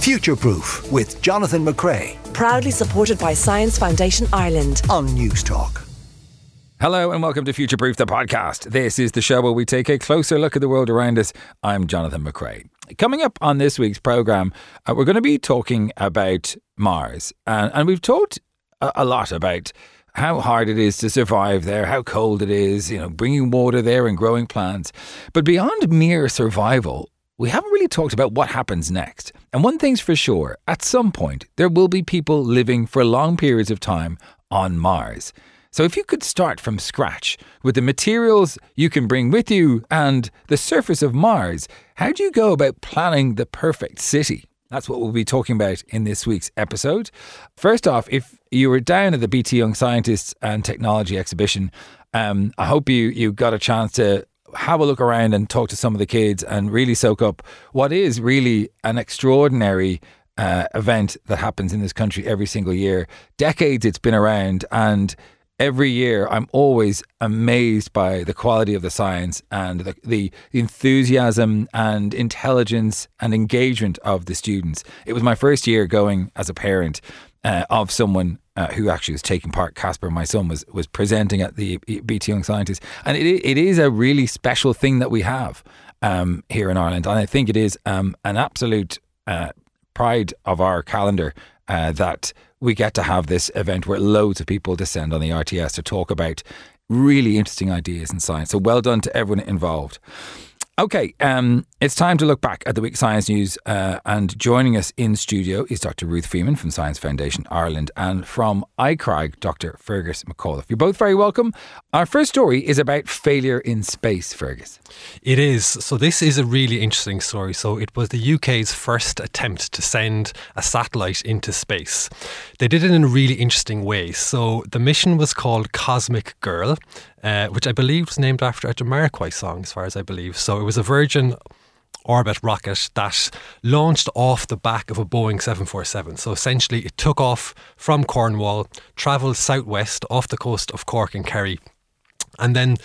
Future Proof with Jonathan McCrea Proudly supported by Science Foundation Ireland. on News Talk. Hello and welcome to Future Proof, the podcast. This is the show where we take a closer look at the world around us. I'm Jonathan McCrea. Coming up on this week's program, uh, we're going to be talking about Mars, and, and we've talked a, a lot about how hard it is to survive there, how cold it is, you know, bringing water there and growing plants. But beyond mere survival, we haven't really talked about what happens next. And one thing's for sure at some point, there will be people living for long periods of time on Mars. So, if you could start from scratch with the materials you can bring with you and the surface of Mars, how do you go about planning the perfect city? That's what we'll be talking about in this week's episode. First off, if you were down at the BT Young Scientists and Technology exhibition, um, I hope you, you got a chance to have a look around and talk to some of the kids and really soak up what is really an extraordinary uh, event that happens in this country every single year. Decades it's been around, and every year I'm always amazed by the quality of the science and the, the enthusiasm and intelligence and engagement of the students. It was my first year going as a parent uh, of someone uh, who actually was taking part. Casper, my son, was was presenting at the BT Young Scientists, and it it is a really special thing that we have um, here in Ireland, and I think it is um, an absolute uh, pride of our calendar uh, that we get to have this event where loads of people descend on the RDS to talk about really interesting ideas in science. So well done to everyone involved. Okay, um, it's time to look back at the week's science news. Uh, and joining us in studio is Dr. Ruth Freeman from Science Foundation Ireland and from ICRAG, Dr. Fergus McAuliffe. You're both very welcome. Our first story is about failure in space, Fergus. It is. So, this is a really interesting story. So, it was the UK's first attempt to send a satellite into space. They did it in a really interesting way. So, the mission was called Cosmic Girl, uh, which I believe was named after a Jamiroquai song, as far as I believe. So, it was a Virgin orbit rocket that launched off the back of a Boeing 747. So essentially, it took off from Cornwall, travelled southwest off the coast of Cork and Kerry, and then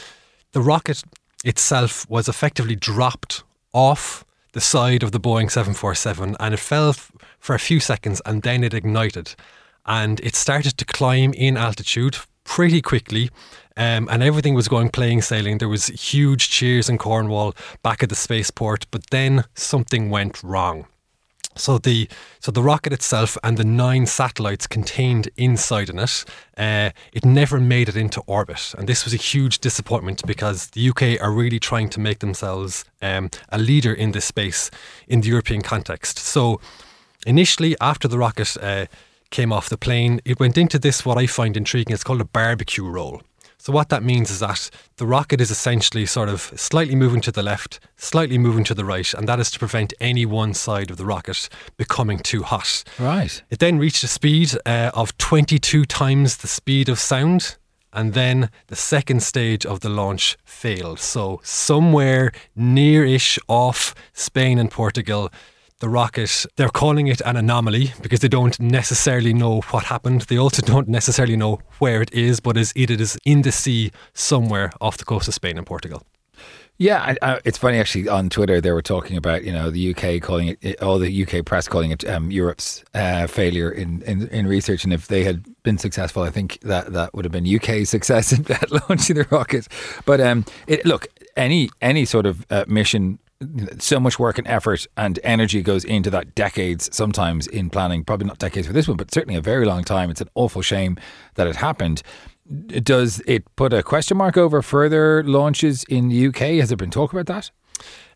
the rocket itself was effectively dropped off the side of the Boeing 747 and it fell f- for a few seconds and then it ignited and it started to climb in altitude pretty quickly um, and everything was going playing sailing. There was huge cheers in Cornwall back at the spaceport, but then something went wrong. So the so the rocket itself and the nine satellites contained inside in it, uh, it never made it into orbit, and this was a huge disappointment because the UK are really trying to make themselves um, a leader in this space in the European context. So initially, after the rocket uh, came off the plane, it went into this what I find intriguing. It's called a barbecue roll. So what that means is that the rocket is essentially sort of slightly moving to the left, slightly moving to the right, and that is to prevent any one side of the rocket becoming too hot. Right. It then reached a speed uh, of 22 times the speed of sound. And then the second stage of the launch failed. So, somewhere near ish off Spain and Portugal, the rocket, they're calling it an anomaly because they don't necessarily know what happened. They also don't necessarily know where it is, but is it is in the sea somewhere off the coast of Spain and Portugal. Yeah, I, I, it's funny actually. On Twitter, they were talking about you know the UK calling it, all the UK press calling it um, Europe's uh, failure in, in in research, and if they had been successful, I think that that would have been UK's success in launching the rocket. But um, it, look, any any sort of uh, mission so much work and effort and energy goes into that decades sometimes in planning. Probably not decades for this one but certainly a very long time. It's an awful shame that it happened. Does it put a question mark over further launches in the UK has there been talk about that?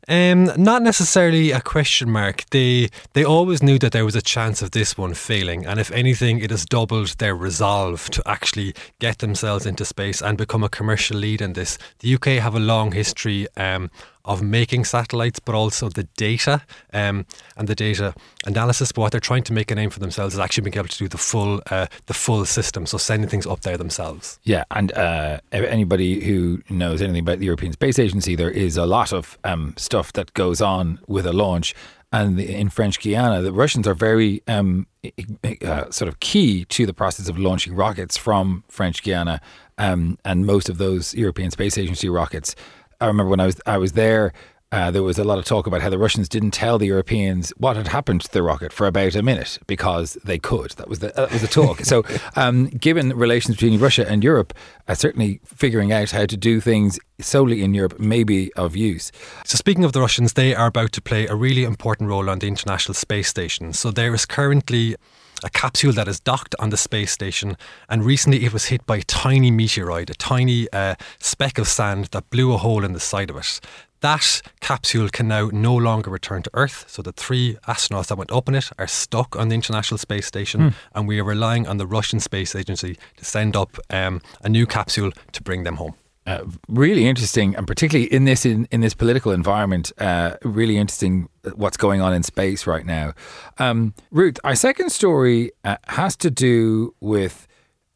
Um, not necessarily a question mark. They they always knew that there was a chance of this one failing, and if anything, it has doubled their resolve to actually get themselves into space and become a commercial lead in this. The UK have a long history um, of making satellites, but also the data um, and the data analysis. But what they're trying to make a name for themselves is actually being able to do the full uh, the full system, so sending things up there themselves. Yeah, and uh, anybody who knows anything about the European Space Agency, there is a lot of um, stuff that goes on with a launch. And in French Guiana, the Russians are very um, uh, sort of key to the process of launching rockets from French Guiana, um, and most of those European Space Agency rockets. I remember when I was I was there uh, there was a lot of talk about how the Russians didn't tell the Europeans what had happened to the rocket for about a minute because they could. That was the that was the talk. so, um, given relations between Russia and Europe, uh, certainly figuring out how to do things solely in Europe may be of use. So, speaking of the Russians, they are about to play a really important role on the International Space Station. So, there is currently a capsule that is docked on the space station, and recently it was hit by a tiny meteoroid, a tiny uh, speck of sand that blew a hole in the side of it. That capsule can now no longer return to Earth. So the three astronauts that went up in it are stuck on the International Space Station, mm. and we are relying on the Russian Space Agency to send up um, a new capsule to bring them home. Uh, really interesting, and particularly in this in, in this political environment, uh, really interesting what's going on in space right now. Um, Ruth, our second story uh, has to do with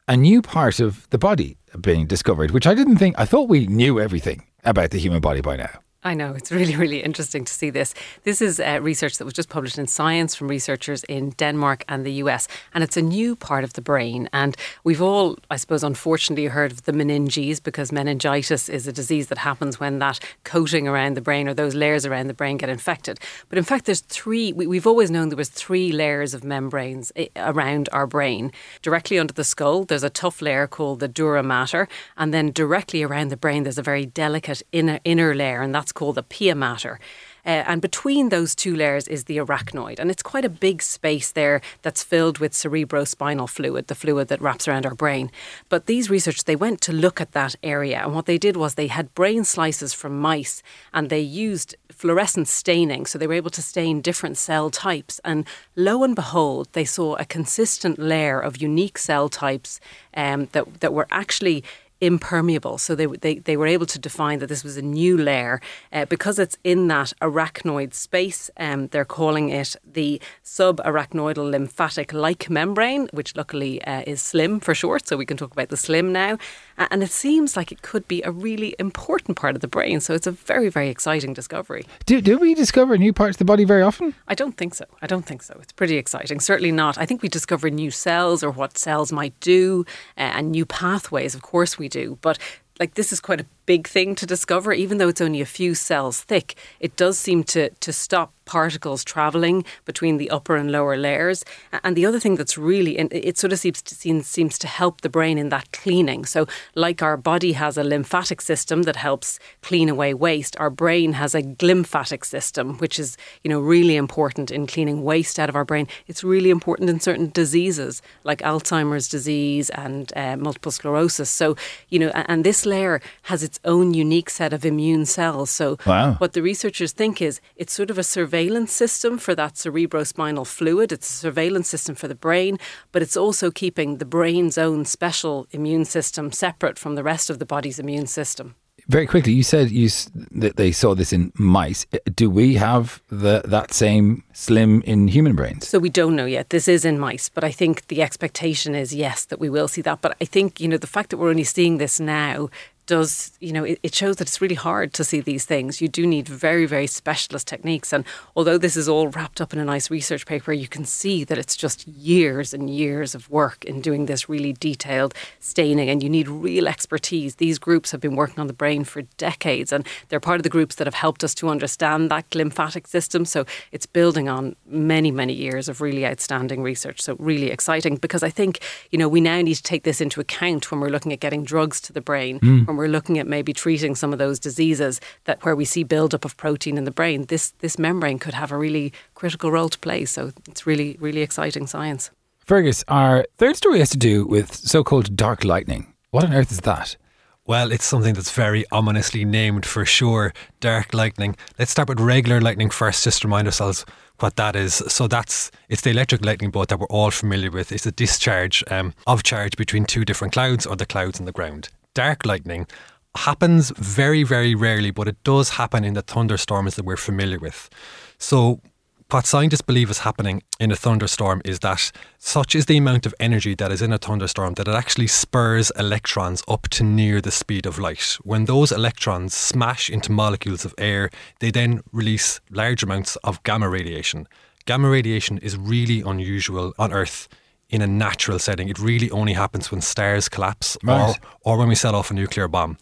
a new part of the body being discovered, which I didn't think. I thought we knew everything about the human body by now. I know, it's really, really interesting to see this. This is uh, research that was just published in Science from researchers in Denmark and the US, and it's a new part of the brain. And we've all, I suppose, unfortunately heard of the meninges because meningitis is a disease that happens when that coating around the brain or those layers around the brain get infected. But in fact, there's three, we, have always known there was three layers of membranes eh, around our brain. Directly under the skull, there's a tough layer called the dura mater, and then directly around the brain, there's a very delicate inner, inner layer, and that's called the pia mater. Uh, and between those two layers is the arachnoid. And it's quite a big space there that's filled with cerebrospinal fluid, the fluid that wraps around our brain. But these researchers, they went to look at that area. And what they did was they had brain slices from mice and they used fluorescent staining. So they were able to stain different cell types. And lo and behold, they saw a consistent layer of unique cell types um, that, that were actually impermeable. So they, they, they were able to define that this was a new layer uh, because it's in that arachnoid space. Um, they're calling it the subarachnoidal lymphatic like membrane, which luckily uh, is SLIM for short. So we can talk about the SLIM now. And it seems like it could be a really important part of the brain. So it's a very, very exciting discovery. Do, do we discover new parts of the body very often? I don't think so. I don't think so. It's pretty exciting. Certainly not. I think we discover new cells or what cells might do uh, and new pathways. Of course we do. But like this is quite a big thing to discover even though it's only a few cells thick it does seem to to stop particles traveling between the upper and lower layers. And the other thing that's really, it sort of seems to, seems to help the brain in that cleaning. So, like our body has a lymphatic system that helps clean away waste, our brain has a glymphatic system, which is, you know, really important in cleaning waste out of our brain. It's really important in certain diseases like Alzheimer's disease and uh, multiple sclerosis. So, you know, and this layer has its own unique set of immune cells. So, wow. what the researchers think is it's sort of a surveillance surveillance system for that cerebrospinal fluid. It's a surveillance system for the brain, but it's also keeping the brain's own special immune system separate from the rest of the body's immune system. Very quickly, you said you that they saw this in mice. Uh, do we have the that same slim in human brains? So we don't know yet. This is in mice, but I think the expectation is yes that we will see that. But I think you know the fact that we're only seeing this now does, you know, it, it, shows that it's really hard to see these things. You do need very, very specialist techniques. And although this is all wrapped up in a nice research paper, you can see that it's just years and years of work in doing this really detailed staining. And you need real expertise. These groups have been working on the brain for decades, and they're part of the groups that have helped us to understand that lymphatic system. So it's building on many, many years of really outstanding research. So really exciting because I think, you know, we now need to take this into account when we're looking at getting drugs to the brain. Mm. When we're looking at maybe treating some of those diseases that where we see buildup of protein in the brain, this this membrane could have a really critical role to play. So it's really really exciting science. Fergus, our third story has to do with so-called dark lightning. What on earth is that? Well, it's something that's very ominously named for sure. Dark lightning. Let's start with regular lightning first, just to remind ourselves what that is. So that's it's the electric lightning bolt that we're all familiar with. It's a discharge um, of charge between two different clouds or the clouds and the ground dark lightning happens very, very rarely, but it does happen in the thunderstorms that we're familiar with. So, what scientists believe is happening in a thunderstorm is that such is the amount of energy that is in a thunderstorm that it actually spurs electrons up to near the speed of light. When those electrons smash into molecules of air, they then release large amounts of gamma radiation. Gamma radiation is really unusual on Earth in a natural setting. It really only happens when stars collapse right. or, or when we set off a nuclear bomb.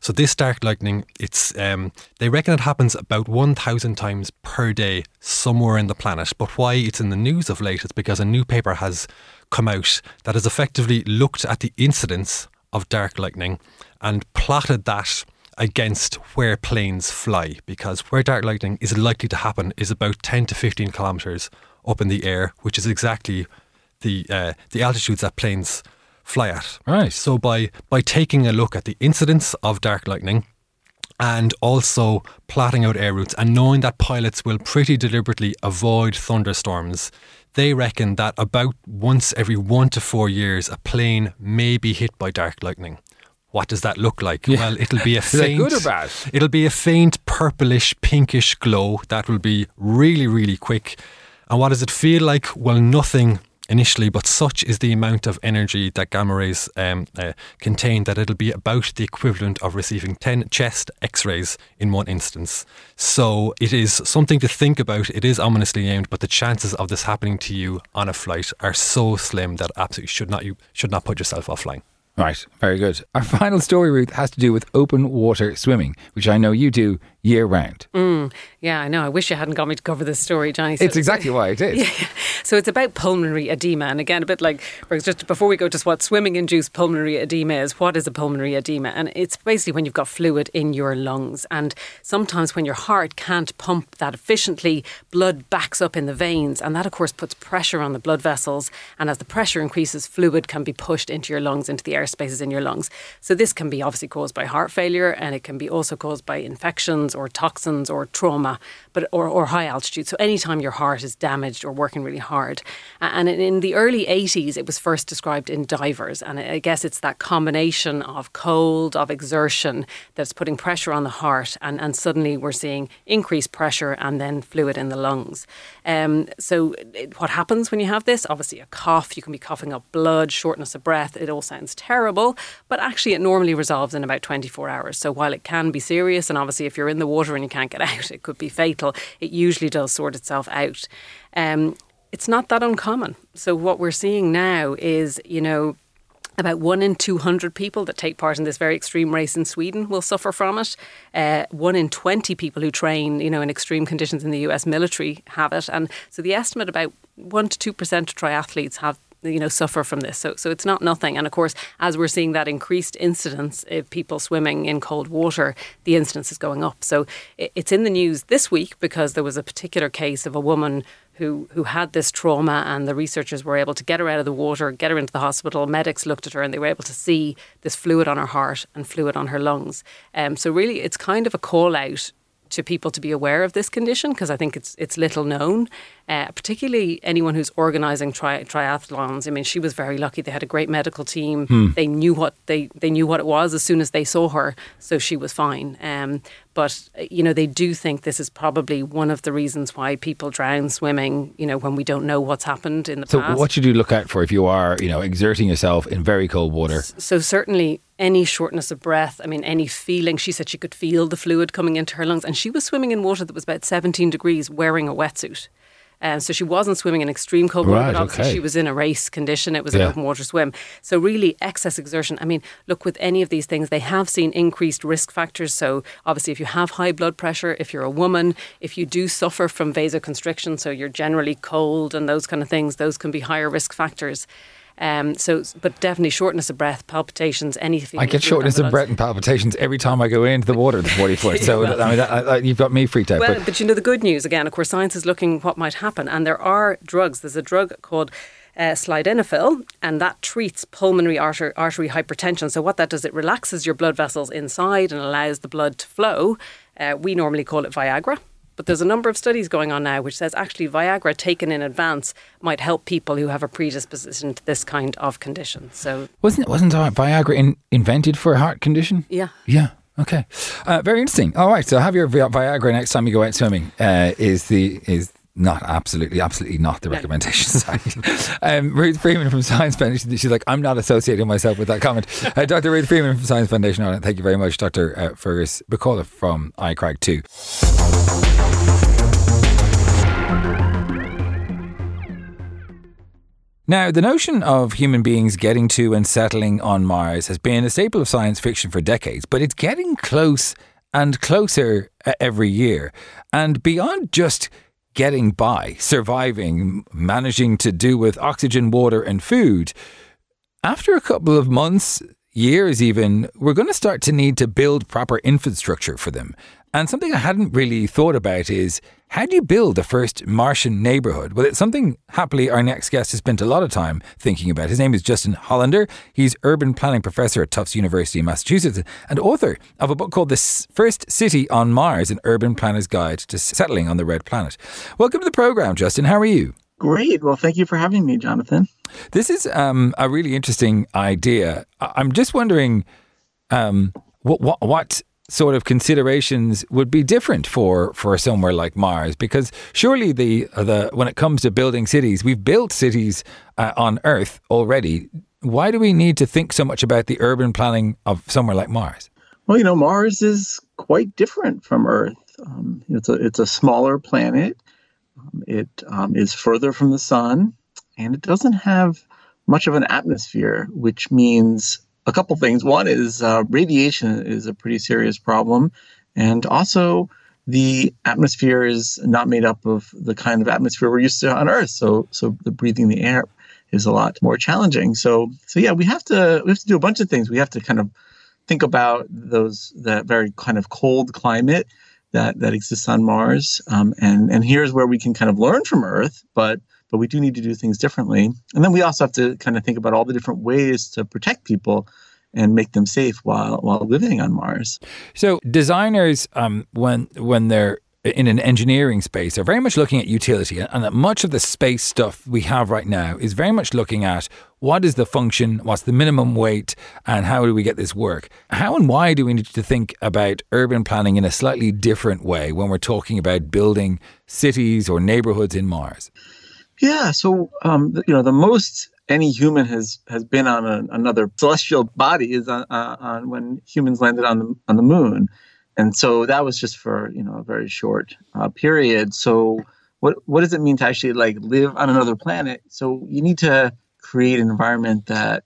So this dark lightning, it's um, they reckon it happens about 1,000 times per day somewhere in the planet. But why it's in the news of late is because a new paper has come out that has effectively looked at the incidence of dark lightning and plotted that against where planes fly because where dark lightning is likely to happen is about 10 to 15 kilometers up in the air, which is exactly the uh, the altitudes that planes fly at. Right. So by by taking a look at the incidence of dark lightning and also plotting out air routes and knowing that pilots will pretty deliberately avoid thunderstorms, they reckon that about once every one to four years a plane may be hit by dark lightning. What does that look like? Yeah. Well, it'll be a faint. good or bad? It'll be a faint purplish, pinkish glow that will be really, really quick. And what does it feel like? Well, nothing initially, but such is the amount of energy that gamma rays um, uh, contain that it'll be about the equivalent of receiving 10 chest x rays in one instance. So it is something to think about. It is ominously aimed, but the chances of this happening to you on a flight are so slim that absolutely should not you should not put yourself offline. Right, very good. Our final story, Ruth, has to do with open water swimming, which I know you do year round. Mm, yeah, I know. I wish you hadn't got me to cover this story, Johnny. So It's exactly why I did. So it's about pulmonary edema. And again, a bit like, just before we go to what swimming induced pulmonary edema is, what is a pulmonary edema? And it's basically when you've got fluid in your lungs. And sometimes when your heart can't pump that efficiently, blood backs up in the veins. And that, of course, puts pressure on the blood vessels. And as the pressure increases, fluid can be pushed into your lungs, into the air spaces in your lungs. So this can be obviously caused by heart failure and it can be also caused by infections or toxins or trauma but or, or high altitude. So anytime your heart is damaged or working really hard. And in- the early 80s, it was first described in divers. And I guess it's that combination of cold, of exertion that's putting pressure on the heart. And, and suddenly we're seeing increased pressure and then fluid in the lungs. Um, so what happens when you have this? Obviously a cough, you can be coughing up blood, shortness of breath. It all sounds terrible, but actually it normally resolves in about 24 hours. So while it can be serious, and obviously if you're in the water and you can't get out, it could be fatal, it usually does sort itself out. Um, it's not that uncommon. So what we're seeing now is, you know, about one in 200 people that take part in this very extreme race in Sweden will suffer from it. Uh, one in 20 people who train, you know, in extreme conditions in the US military have it. And so the estimate about 1 to 2% of triathletes have you know suffer from this. So so it's not nothing. And of course as we're seeing that increased incidence of people swimming in cold water the incidence is going up. So it's in the news this week because there was a particular case of a woman who who had this trauma and the researchers were able to get her out of the water get her into the hospital. Medics looked at her and they were able to see this fluid on her heart and fluid on her lungs. Um, so really it's kind of a call out to people to be aware of this condition because I think it's it's little known, uh, particularly anyone who's organising tri- triathlons. I mean, she was very lucky; they had a great medical team. They knew what they they knew what it was as soon as they saw her, so she was fine. Um, but uh, you know, they do think this is probably one of the reasons why people drown swimming. You know, when we don't know what's happened in the So, past. So, what should you look out for if you are, you know, exerting yourself in very cold water? So certainly any shortness of breath, I mean any feeling, she said she could feel the fluid coming into her lungs and she was swimming in water that was about 17 degrees wearing a wetsuit. Um, so she wasn't swimming in extreme cold water, Right, but obviously okay. she was in a race condition. It was Yeah. an open water swim. So really excess exertion. I mean, look, with any of these things, they have seen increased risk factors. So obviously if you have high blood pressure, if you're a woman, if you do suffer from vasoconstriction, so you're generally cold and those kind of things, those can be higher risk factors. Um, so, but definitely shortness of breath, palpitations, anything. I get shortness of breath and palpitations every time I go into the water at the 40 foot. So, I mean, that, I, you've got me freaked out. Well, but but you know the good news again. Of course, science is looking what might happen, and there are drugs. There's a drug called. Uh, sildenafil, and that treats pulmonary artery, artery hypertension. So, what that does, it relaxes your blood vessels inside and allows the blood to flow. Uh, we normally call it Viagra. But there's a number of studies going on now which says actually Viagra taken in advance might help people who have a predisposition to this kind of condition. So, wasn't, wasn't Viagra in, invented for a heart condition? yeah. Yeah. Okay. Uh, very interesting. All right. So have your Viagra next time you go out swimming. Uh, is the is not absolutely, absolutely not the recommendation. Sorry. Um, Ruth Freeman from Science Foundation. She's like, I'm not associating myself with that comment. Uh, Dr. Ruth Freeman from Science Foundation. Ireland. Thank you very much, Dr. Uh, Fergus McAuliffe from iCrag 2. Now, the notion of human beings getting to and settling on Mars has been a staple of science fiction for decades, but it's getting close and closer uh, every year. And beyond just getting by, surviving, managing to do with oxygen, water, and food, after a couple of months, years even, we're going to start to need to build proper infrastructure for them. And something I hadn't really thought about is how do you build the first Martian neighborhood? Well, it's something happily our next guest has spent a lot of time thinking about. His name is Justin Hollander. He's urban planning professor at Tufts University in Massachusetts and author of a book called The First City on Mars An Urban Planner's Guide to Settling on the Red Planet. Welcome to the program, Justin. How are you? Great. Well, thank you for having me, Jonathan. This is um, a really interesting idea. I'm just wondering um, what, what, what sort of considerations would be different for for somewhere like Mars because surely the the when it comes to building cities we've built cities uh, on earth already. Why do we need to think so much about the urban planning of somewhere like Mars? Well you know Mars is quite different from earth. Um, it's a it's a smaller planet. Um, it um, is further from the sun and it doesn't have much of an atmosphere which means a couple things. One is uh, radiation is a pretty serious problem, and also the atmosphere is not made up of the kind of atmosphere we're used to on Earth. So, so the breathing the air is a lot more challenging. So, so yeah, we have to we have to do a bunch of things. We have to kind of think about those that very kind of cold climate that that exists on Mars, um, and and here's where we can kind of learn from Earth, but but we do need to do things differently. And then we also have to kind of think about all the different ways to protect people and make them safe while while living on Mars. So designers, um, when when they're in an engineering space are very much looking at utility and that much of the space stuff we have right now is very much looking at what is the function what's the minimum weight and how do we get this work how and why do we need to think about urban planning in a slightly different way when we're talking about building cities or neighborhoods in mars yeah. So, um, you know, the most any human has has been on a, another celestial body is on, uh, on when humans landed on the on the moon, and so that was just for you know a very short uh, period. So, what what does it mean to actually like live on another planet? So, you need to create an environment that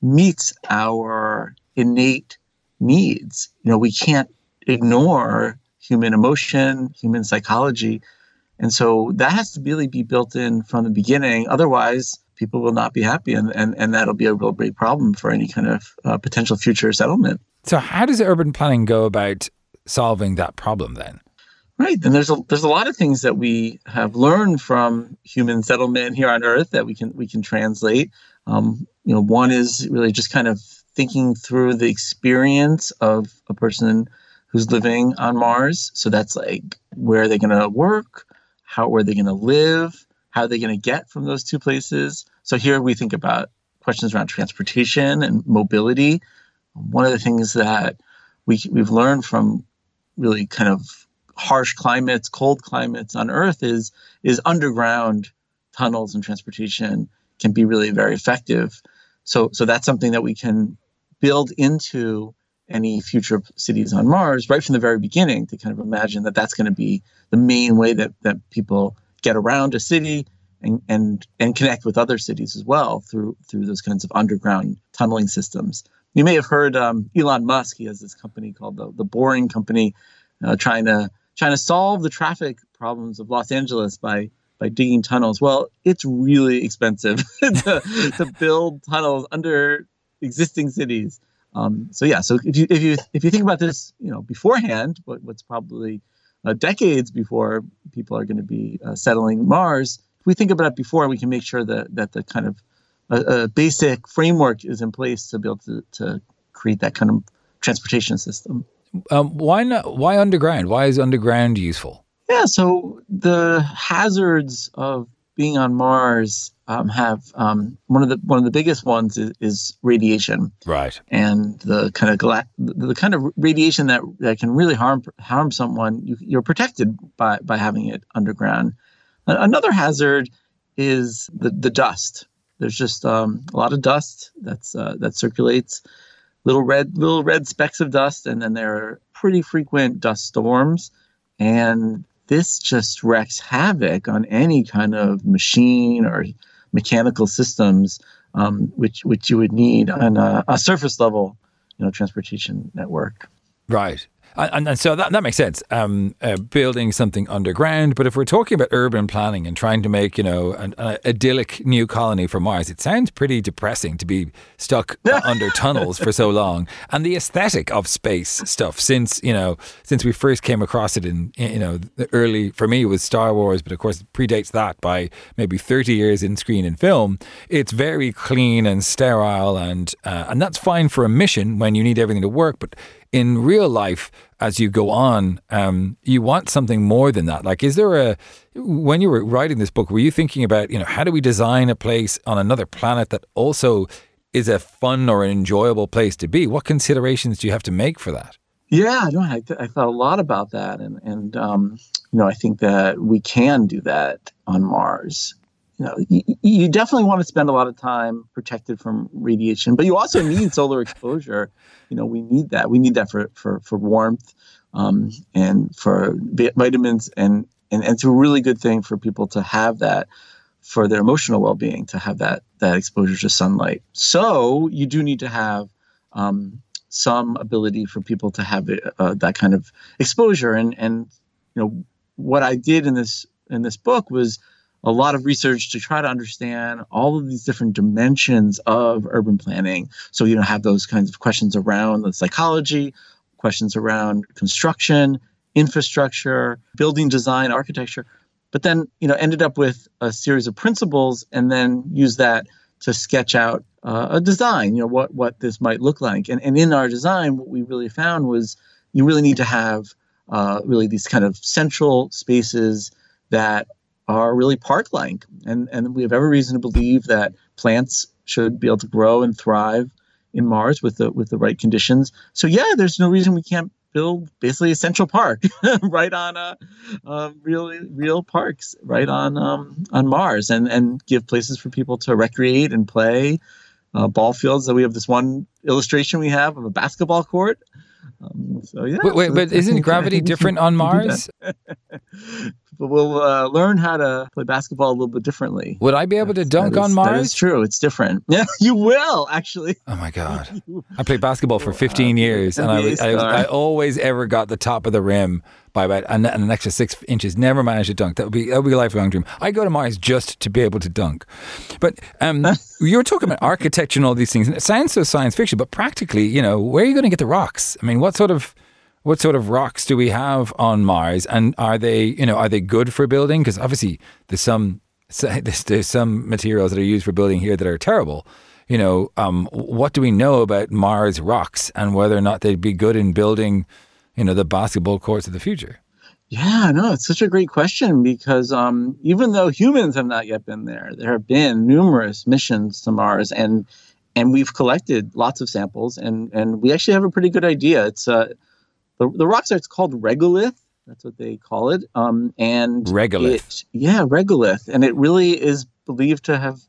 meets our innate needs. You know, we can't ignore human emotion, human psychology and so that has to really be built in from the beginning. Otherwise, people will not be happy, and, and, and that'll be a real big problem for any kind of uh, potential future settlement. So, how does urban planning go about solving that problem then? Right. And there's a there's a lot of things that we have learned from human settlement here on Earth that we can we can translate. Um, you know, one is really just kind of thinking through the experience of a person who's living on Mars. So that's like where are they going to work? How are they going to live? How are they going to get from those two places? So here we think about questions around transportation and mobility. One of the things that we, we've learned from really kind of harsh climates, cold climates on Earth is is underground tunnels and transportation can be really very effective. So so that's something that we can build into any future cities on Mars right from the very beginning to kind of imagine that that's going to be the main way that, that people get around a city and, and, and connect with other cities as well through, through those kinds of underground tunneling systems. You may have heard um, Elon Musk, he has this company called the, the Boring Company, uh, trying to trying to solve the traffic problems of Los Angeles by by digging tunnels. Well, it's really expensive to, to build tunnels under existing cities. Um, so yeah, so if you if you if you think about this, you know, beforehand, what, what's probably uh, decades before people are going to be uh, settling Mars, if we think about it before, we can make sure that that the kind of uh, basic framework is in place to be able to, to create that kind of transportation system. Um, why not? Why underground? Why is underground useful? Yeah, so the hazards of being on Mars um, have um, one of the one of the biggest ones is, is radiation, right? And the kind of gla- the kind of radiation that, that can really harm harm someone. You, are protected by by having it underground. Another hazard is the the dust. There's just um, a lot of dust that's uh, that circulates, little red little red specks of dust, and then there are pretty frequent dust storms. And this just wreaks havoc on any kind of machine or mechanical systems, um, which which you would need on a, a surface level, you know, transportation network. Right. And, and so that, that makes sense. Um, uh, building something underground, but if we're talking about urban planning and trying to make you know an, an idyllic new colony for Mars, it sounds pretty depressing to be stuck under tunnels for so long. And the aesthetic of space stuff, since you know since we first came across it in you know the early for me it was Star Wars, but of course it predates that by maybe thirty years in screen and film. It's very clean and sterile, and uh, and that's fine for a mission when you need everything to work, but in real life, as you go on, um, you want something more than that. Like, is there a, when you were writing this book, were you thinking about, you know, how do we design a place on another planet that also is a fun or an enjoyable place to be? What considerations do you have to make for that? Yeah, no, I, th- I thought a lot about that, and and um, you know, I think that we can do that on Mars you know, you, you, definitely want to spend a lot of time protected from radiation, but you also need solar exposure. You know, we need that. We need that for for for warmth um, and for vitamins, and and, and it's a really good thing for people to have that for their emotional well-being to have that that exposure to sunlight. So you do need to have um, some ability for people to have uh, that kind of exposure. And and you know what I did in this in this book was a lot of research to try to understand all of these different dimensions of urban planning. So you know have those kinds of questions around the psychology, questions around construction, infrastructure, building design, architecture, but then you know ended up with a series of principles and then use that to sketch out uh, a design. You know what what this might look like. And and in our design, what we really found was you really need to have uh, really these kind of central spaces that are really park like. And, and we have every reason to believe that plants should be able to grow and thrive in Mars with the with the right conditions. So yeah, there's no reason we can't build basically a central park right on uh, uh, real real parks right on um, on Mars and and give places for people to recreate and play. Uh, ball fields. So we have this one illustration we have of a basketball court. Um, so yeah. Wait, wait but isn't gravity different on Mars? but we'll uh, learn how to play basketball a little bit differently. Would I be able to dunk is, on Mars? That is true. It's different. Yeah, you will actually. Oh my god! I played basketball for 15 years, and I, was, I, I always ever got the top of the rim by about an, an, extra six inches. Never managed to dunk. That would be that would be a lifelong dream. I go to Mars just to be able to dunk. But um, you were talking about architecture and all these things, and it sounds so science fiction, but practically, you know, where are you going to get the rocks? I mean, what sort of what sort of rocks do we have on Mars, and are they, you know, are they good for building? Because obviously, there's some there's, there's some materials that are used for building here that are terrible. You know, um, what do we know about Mars rocks and whether or not they'd be good in building, you know, the basketball courts of the future? Yeah, no, it's such a great question because um, even though humans have not yet been there, there have been numerous missions to Mars, and and we've collected lots of samples, and and we actually have a pretty good idea. It's uh, the, the rock site is called regolith. That's what they call it. Um, and regolith. It, yeah, regolith, and it really is believed to have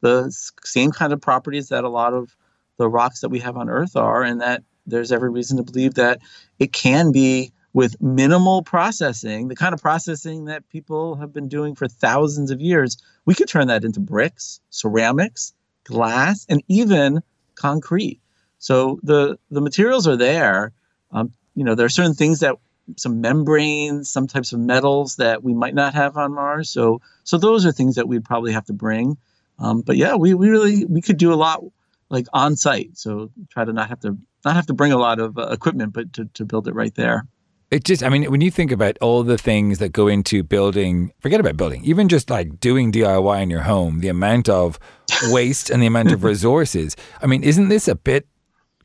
the same kind of properties that a lot of the rocks that we have on Earth are, and that there's every reason to believe that it can be with minimal processing, the kind of processing that people have been doing for thousands of years, we could turn that into bricks, ceramics, glass, and even concrete. So the the materials are there. Um, you know, there are certain things that some membranes, some types of metals that we might not have on Mars. So, so those are things that we'd probably have to bring. Um, but yeah, we, we really we could do a lot like on site. So try to not have to not have to bring a lot of uh, equipment, but to, to build it right there. It just, I mean, when you think about all the things that go into building, forget about building, even just like doing DIY in your home, the amount of waste and the amount of resources. I mean, isn't this a bit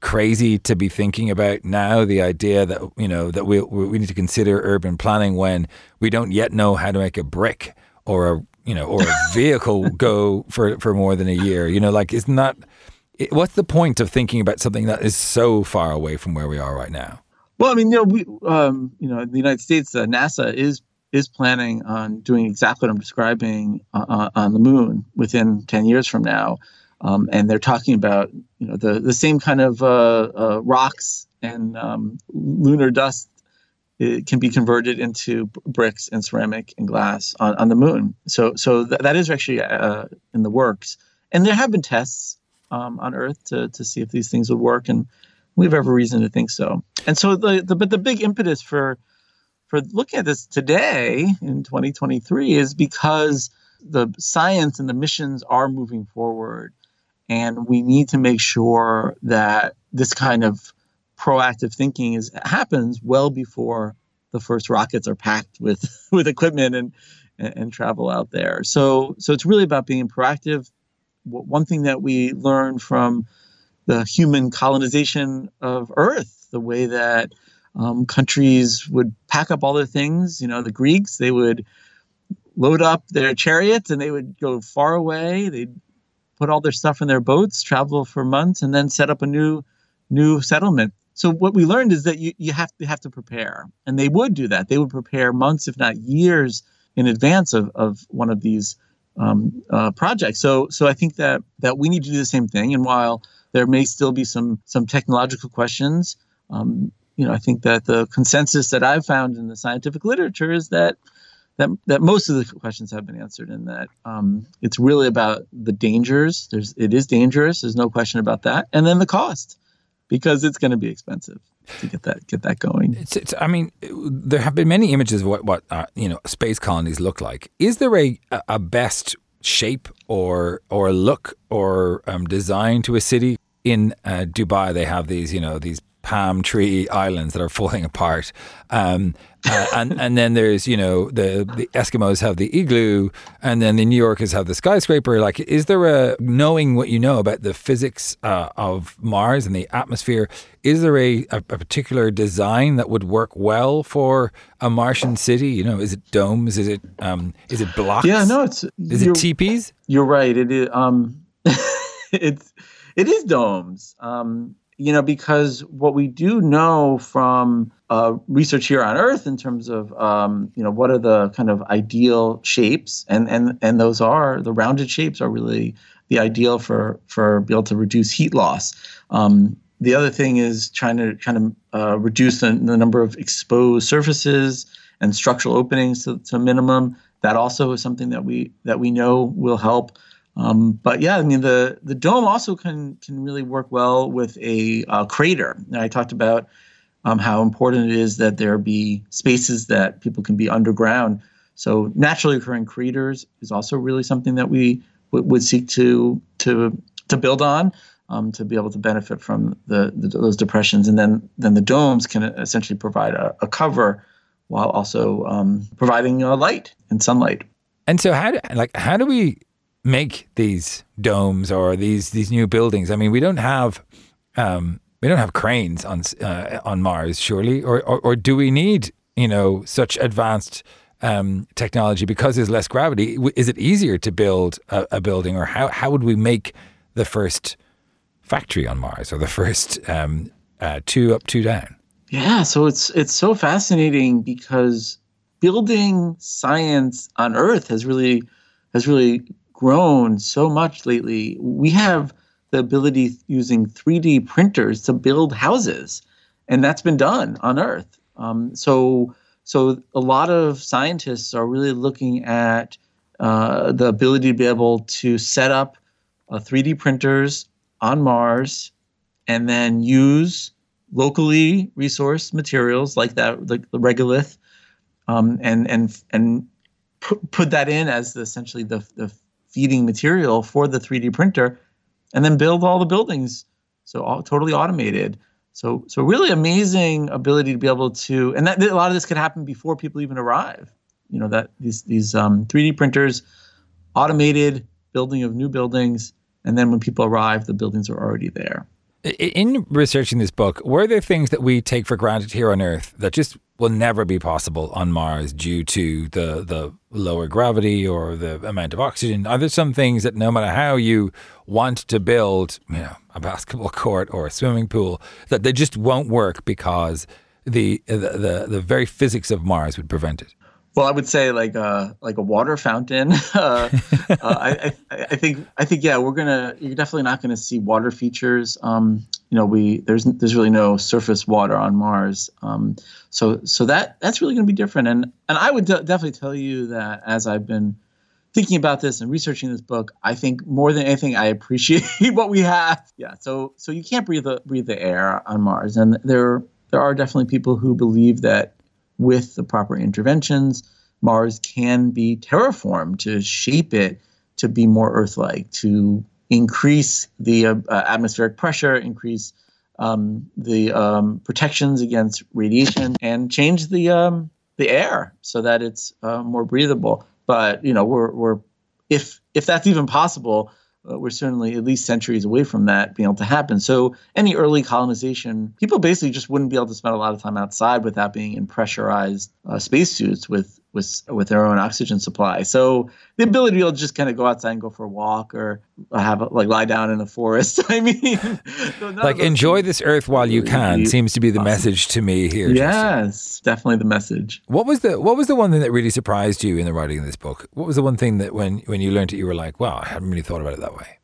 crazy to be thinking about now the idea that you know that we we need to consider urban planning when we don't yet know how to make a brick or a you know or a vehicle go for for more than a year you know like isn't that what's the point of thinking about something that is so far away from where we are right now well i mean you know we um you know in the united states uh, nasa is is planning on doing exactly what i'm describing uh, uh on the moon within 10 years from now um, and they're talking about you know the the same kind of uh, uh, rocks and um, lunar dust it can be converted into bricks and ceramic and glass on, on the moon. So so th- that is actually uh, in the works. And there have been tests um, on Earth to to see if these things would work, and we have every reason to think so. And so the, the but the big impetus for for looking at this today in 2023 is because the science and the missions are moving forward, and we need to make sure that this kind of proactive thinking is happens well before the first rockets are packed with with equipment and, and and travel out there. So so it's really about being proactive. One thing that we learned from the human colonization of Earth, the way that um, countries would pack up all their things. You know, the Greeks they would load up their chariots and they would go far away. They'd put all their stuff in their boats, travel for months, and then set up a new new settlement so what we learned is that you, you have to have to prepare and they would do that they would prepare months if not years in advance of, of one of these um, uh, projects. So so i think that that we need to do the same thing. And while there may still be some some technological questions um, you know i think that the consensus that i've found in the scientific literature is that that, that most of the questions have been answered and that um, it's really about the dangers. There's it is dangerous. There's no question about that. And then the cost because it's going to be expensive to get that get that going. It's, it's, I mean, there have been many images of what what uh, you know space colonies look like. Is there a a best shape or or look or um, design to a city? In uh, Dubai, they have these you know these palm tree islands that are falling apart. Um, uh, and and then there's you know the the Eskimos have the igloo, and then the New Yorkers have the skyscraper. Like, is there a knowing what you know about the physics uh, of Mars and the atmosphere? Is there a, a, particular design that would work well for a Martian city? You know, is it domes? Is it um, is it blocks? Yeah, no, it's is it teepees? You're right. It is. Um, it's it is domes. Um, you know, because what we do know from uh, research here on Earth in terms of, um, you know, what are the kind of ideal shapes, and and and those are the rounded shapes are really the ideal for for be able to reduce heat loss. Um, the other thing is trying to kind of uh, reduce the, the, number of exposed surfaces and structural openings to, to minimum. That also is something that we that we know will help. Um, but yeah, I mean the the dome also can can really work well with a uh, crater. And I talked about um, how important it is that there be spaces that people can be underground. So naturally occurring craters is also really something that we w- would seek to to to build on. Um, to be able to benefit from the, the, those depressions, and then then the domes can essentially provide a, a cover while also um, providing uh, light and sunlight. And so, how do, like how do we make these domes or these these new buildings? I mean, we don't have um, we don't have cranes on uh, on Mars, surely, or, or, or do we need you know such advanced um, technology because there's less gravity? Is it easier to build a, a, building, or how how would we make the first factory on Mars or the first um, uh, two up, two down? Yeah, so it's it's so fascinating because building science on Earth has really has really grown so much lately. We have the ability using 3D printers to build houses, and that's been done on Earth. Um, so, so a lot of scientists are really looking at uh, the ability to be able to set up uh, 3D printers on Mars, and then use locally resourced materials like that, like the regolith, um, and and and put, that in as the, essentially the the feeding material for the 3D printer, and then build all the buildings. So all totally automated. So so really amazing ability to be able to, and that a lot of this could happen before people even arrive. You know that these these um, 3D printers, automated building of new buildings, and then when people arrive, the buildings are already there. In researching this book, were there things that we take for granted here on Earth that just will never be possible on Mars due to the, the lower gravity or the amount of oxygen? Are there some things that no matter how you want to build, you know, a basketball court or a swimming pool, that they just won't work because the the the, the very physics of Mars would prevent it? Well, I would say like a like a water fountain. uh, uh, I, I, I think I think yeah, we're gonna you're definitely not gonna see water features. Um, you know, we there's there's really no surface water on Mars. Um, so so that that's really gonna be different. And and I would de- definitely tell you that as I've been thinking about this and researching this book, I think more than anything, I appreciate what we have. Yeah. So so you can't breathe the breathe the air on Mars, and there there are definitely people who believe that with the proper interventions, Mars can be terraformed to shape it to be more Earth-like, to increase the uh, atmospheric pressure, increase um, the um, protections against radiation, and change the um, the air so that it's uh, more breathable. But you know, we're we're if if that's even possible, uh, we're certainly at least centuries away from that being able to happen. So any early colonization, people basically just wouldn't be able to spend a lot of time outside without being in pressurized uh, spacesuits with with with their own oxygen supply. So the ability to be able to just kind of go outside and go for a walk or have a, like lie down in the forest. I mean, like enjoy this earth while you can seems to be the awesome. message to me here. Yes, Justin. definitely the message. What was the what was the one thing that really surprised you in the writing of this book? What was the one thing that when when you learned it you were like, wow, I hadn't really thought about it that way.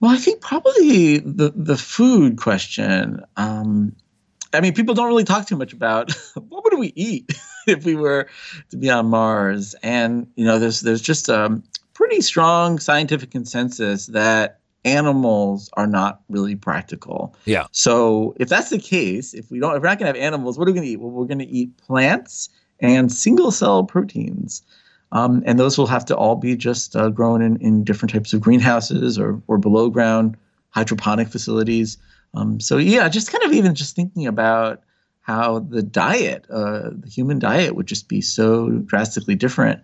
Well, I think probably the the food question. Um, I mean, people don't really talk too much about what would we eat if we were to be on Mars, and you know, there's there's just a pretty strong scientific consensus that animals are not really practical. Yeah. So if that's the case, if we don't, if we're not going to have animals, what are we going to eat? Well, we're going to eat plants and single cell proteins. Um, and those will have to all be just uh, grown in, in different types of greenhouses or, or below ground hydroponic facilities. Um, so yeah, just kind of even just thinking about how the diet, uh, the human diet, would just be so drastically different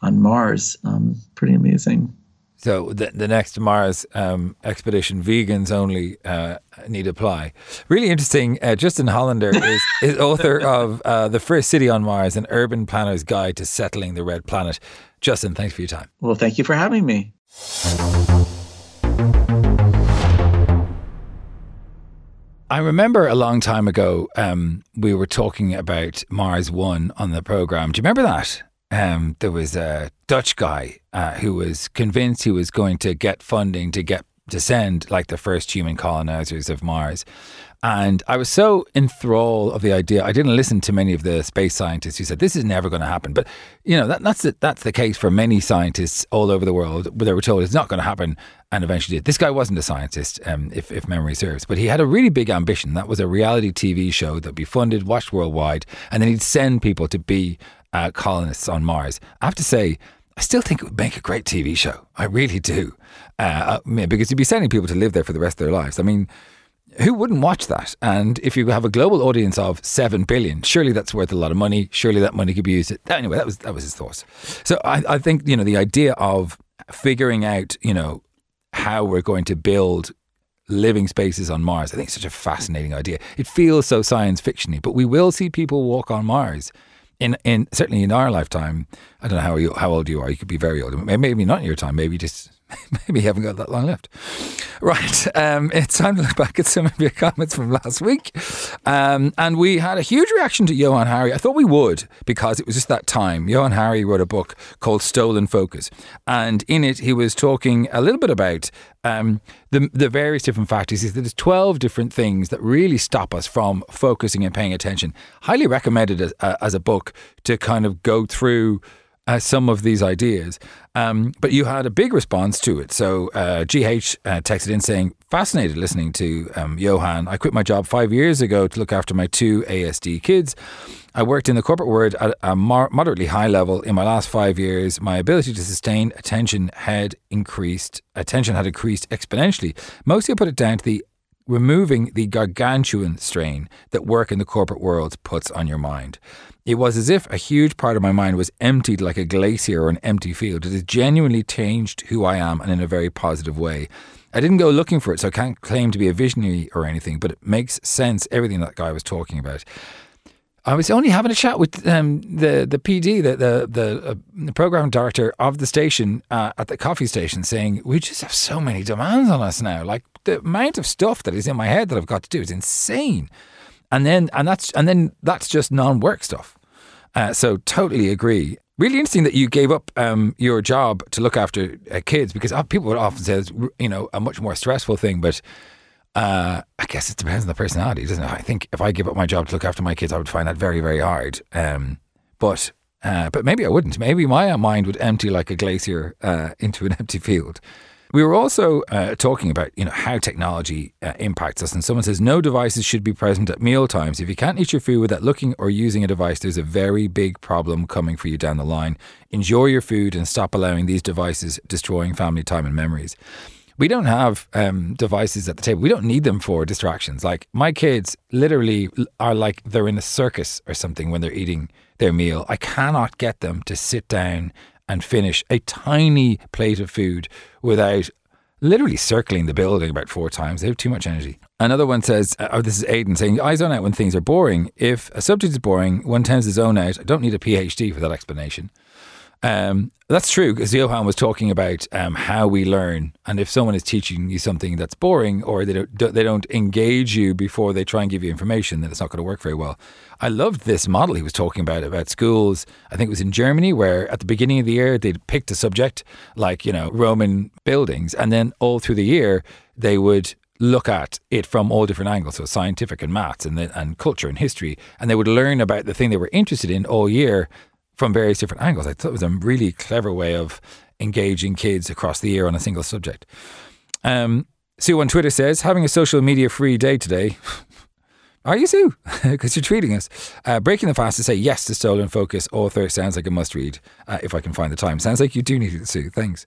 on Mars. Um, pretty amazing. So the, the next Mars um, expedition, vegans only uh, need apply. Really interesting. Uh, Justin Hollander is, is author of uh, The First City on Mars, an urban planner's guide to settling the red planet. Justin, thanks for your time. Well, thank you for having me. I remember a long time ago, um, we were talking about Mars One on the program. Do you remember that? Um, there was a Dutch guy uh, who was convinced he was going to get funding to get to send like the first human colonizers of Mars. And I was so enthralled of the idea. I didn't listen to many of the space scientists who said this is never going to happen. But you know that, that's the, that's the case for many scientists all over the world. Where they were told it's not going to happen, and eventually did. This guy wasn't a scientist, um, if if memory serves, but he had a really big ambition. That was a reality TV show that'd be funded, watched worldwide, and then he'd send people to be uh, colonists on Mars. I have to say. I still think it would make a great TV show. I really do. Uh, uh because you'd be sending people to live there for the rest of their lives. I mean, who wouldn't watch that? And if you have a global audience of seven billion, surely that's worth a lot of money. Surely that money could be used. Anyway, that was that was his thoughts. So I, I think you know the idea of figuring out you know how we're going to build living spaces on Mars. I think it's such a fascinating idea. It feels so science fictiony, but we will see people walk on Mars. In, in certainly in our lifetime, I don't know how you, how old you are. You could be very old. Maybe not in your time. Maybe just Maybe you haven't got that long left. Right. Um, it's time to look back at some of your comments from last week. Um, and we had a huge reaction to Johann Hari. I thought we would because it was just that time. Johann Hari wrote a book called Stolen Focus. And in it, he was talking a little bit about um, the, the various different factors. He said there's 12 different things that really stop us from focusing and paying attention. Highly recommended as, uh, as a book to kind of go through uh, some of these ideas. Um, but you had a big response to it. So uh, GH uh, texted in saying, fascinated listening to um, Johann. I quit my job five years ago to look after my two ASD kids. I worked in the corporate world at a moderately high level. In my last five years, my ability to sustain attention had increased. Attention had increased exponentially. Mostly I put it down to the removing the gargantuan strain that work in the corporate world puts on your mind. It was as if a huge part of my mind was emptied like a glacier or an empty field. It has genuinely changed who I am and in a very positive way. I didn't go looking for it, so I can't claim to be a visionary or anything, but it makes sense, everything that guy was talking about. I was only having a chat with um, the the PD, the the the, uh, the program director of the station uh, at the coffee station, saying we just have so many demands on us now. Like the amount of stuff that is in my head that I've got to do is insane. And then and that's and then that's just non-work stuff. Uh, so totally agree. really interesting that you gave up um, your job to look after uh, kids because uh, people would often say it's you know a much more stressful thing, but uh, I guess it depends on the personality, doesn't it? I think if I give up my job to look after my kids, I would find that very very hard. Um, but uh, but maybe I wouldn't. Maybe my mind would empty like a glacier uh, into an empty field. We were also uh, talking about you know how technology uh, impacts us, and someone says no devices should be present at meal times. If you can't eat your food without looking or using a device, there's a very big problem coming for you down the line. Enjoy your food and stop allowing these devices destroying family time and memories. We don't have um, devices at the table. We don't need them for distractions. Like my kids, literally are like they're in a circus or something when they're eating their meal. I cannot get them to sit down and finish a tiny plate of food without literally circling the building about four times. They have too much energy. Another one says, uh, oh, this is Aiden saying, I zone out when things are boring. If a subject is boring, one tends to zone out. I don't need a PhD for that explanation. Um, that's true because Johann was talking about um, how we learn, and if someone is teaching you something that's boring or they don't they don't engage you before they try and give you information, then it's not going to work very well. I loved this model he was talking about about schools. I think it was in Germany where at the beginning of the year they'd picked a subject like you know Roman buildings, and then all through the year they would look at it from all different angles, so scientific and maths and and culture and history, and they would learn about the thing they were interested in all year from various different angles. I thought it was a really clever way of engaging kids across the year on a single subject. Um, Sue on Twitter says, having a social media free day today. Are you, Sue? Because you're tweeting us. Uh, breaking the fast to say yes to Stolen Focus author sounds like a must read uh, if I can find the time. Sounds like you do need it, Sue. Thanks.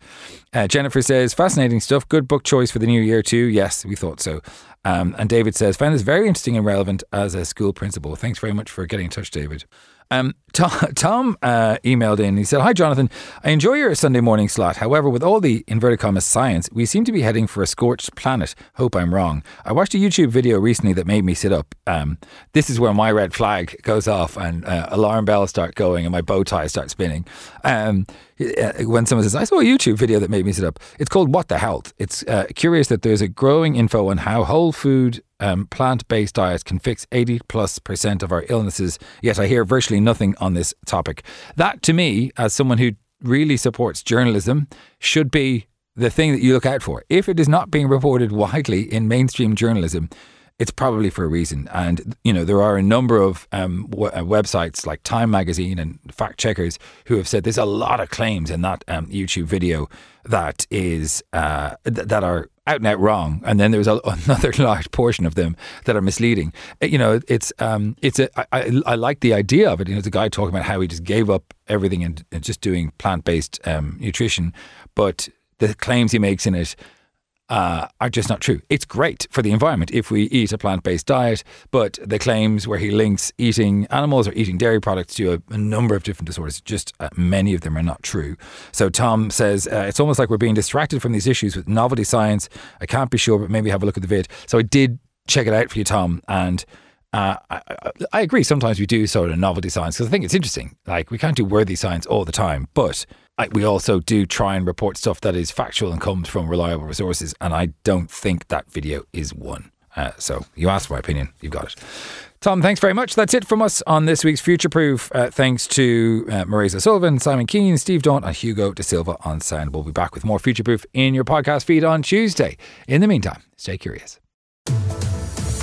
Uh, Jennifer says, fascinating stuff. Good book choice for the new year, too. Yes, we thought so. Um, and David says, found this very interesting and relevant as a school principal. Thanks very much for getting in touch, David. Um, Tom, Tom uh, emailed in. He said, Hi, Jonathan. I enjoy your Sunday morning slot. However, with all the inverted commas science, we seem to be heading for a scorched planet. Hope I'm wrong. I watched a YouTube video recently that made me sit up. Um, this is where my red flag goes off and uh, alarm bells start going and my bow tie starts spinning. Um, uh, when someone says, I saw a YouTube video that made me sit up, it's called What the Health. It's uh, curious that there's a growing info on how whole food um, plant based diets can fix 80 plus percent of our illnesses, yet I hear virtually nothing on this topic. That, to me, as someone who really supports journalism, should be the thing that you look out for. If it is not being reported widely in mainstream journalism, it's probably for a reason. And, you know, there are a number of um, w- uh, websites like Time Magazine and fact checkers who have said there's a lot of claims in that um, YouTube video that is uh, th- that are out and out wrong, and then there's a, another large portion of them that are misleading. Uh, you know, it's um, it's a I, I, I like the idea of it. You know, the guy talking about how he just gave up everything and, and just doing plant based um, nutrition, but the claims he makes in it uh, are just not true. It's great for the environment if we eat a plant based diet, but the claims where he links eating animals or eating dairy products to a, a number of different disorders, just uh, many of them are not true. So Tom says uh, it's almost like we're being distracted from these issues with novelty science. I can't be sure, but maybe have a look at the vid. So I did check it out for you, Tom, and. Uh, I, I, agree. Sometimes we do sort of novelty science because I think it's interesting. Like we can't do worthy science all the time, but we also do try and report stuff that is factual and comes from reliable resources. And I don't think that video is one. Uh, so you asked for my opinion. You've got it. Tom, thanks very much. That's it from us on this week's Future Proof. Uh, thanks to uh, Marisa Sullivan, Simon Keane, Steve Daunt, and Hugo De Silva on sound. We'll be back with more Future Proof in your podcast feed on Tuesday. In the meantime, stay curious.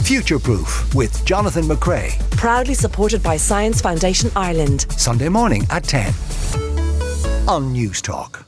Future Proof with Jonathan McCrea. Proudly supported by Science Foundation Ireland. Sunday morning at 10 on Newstalk.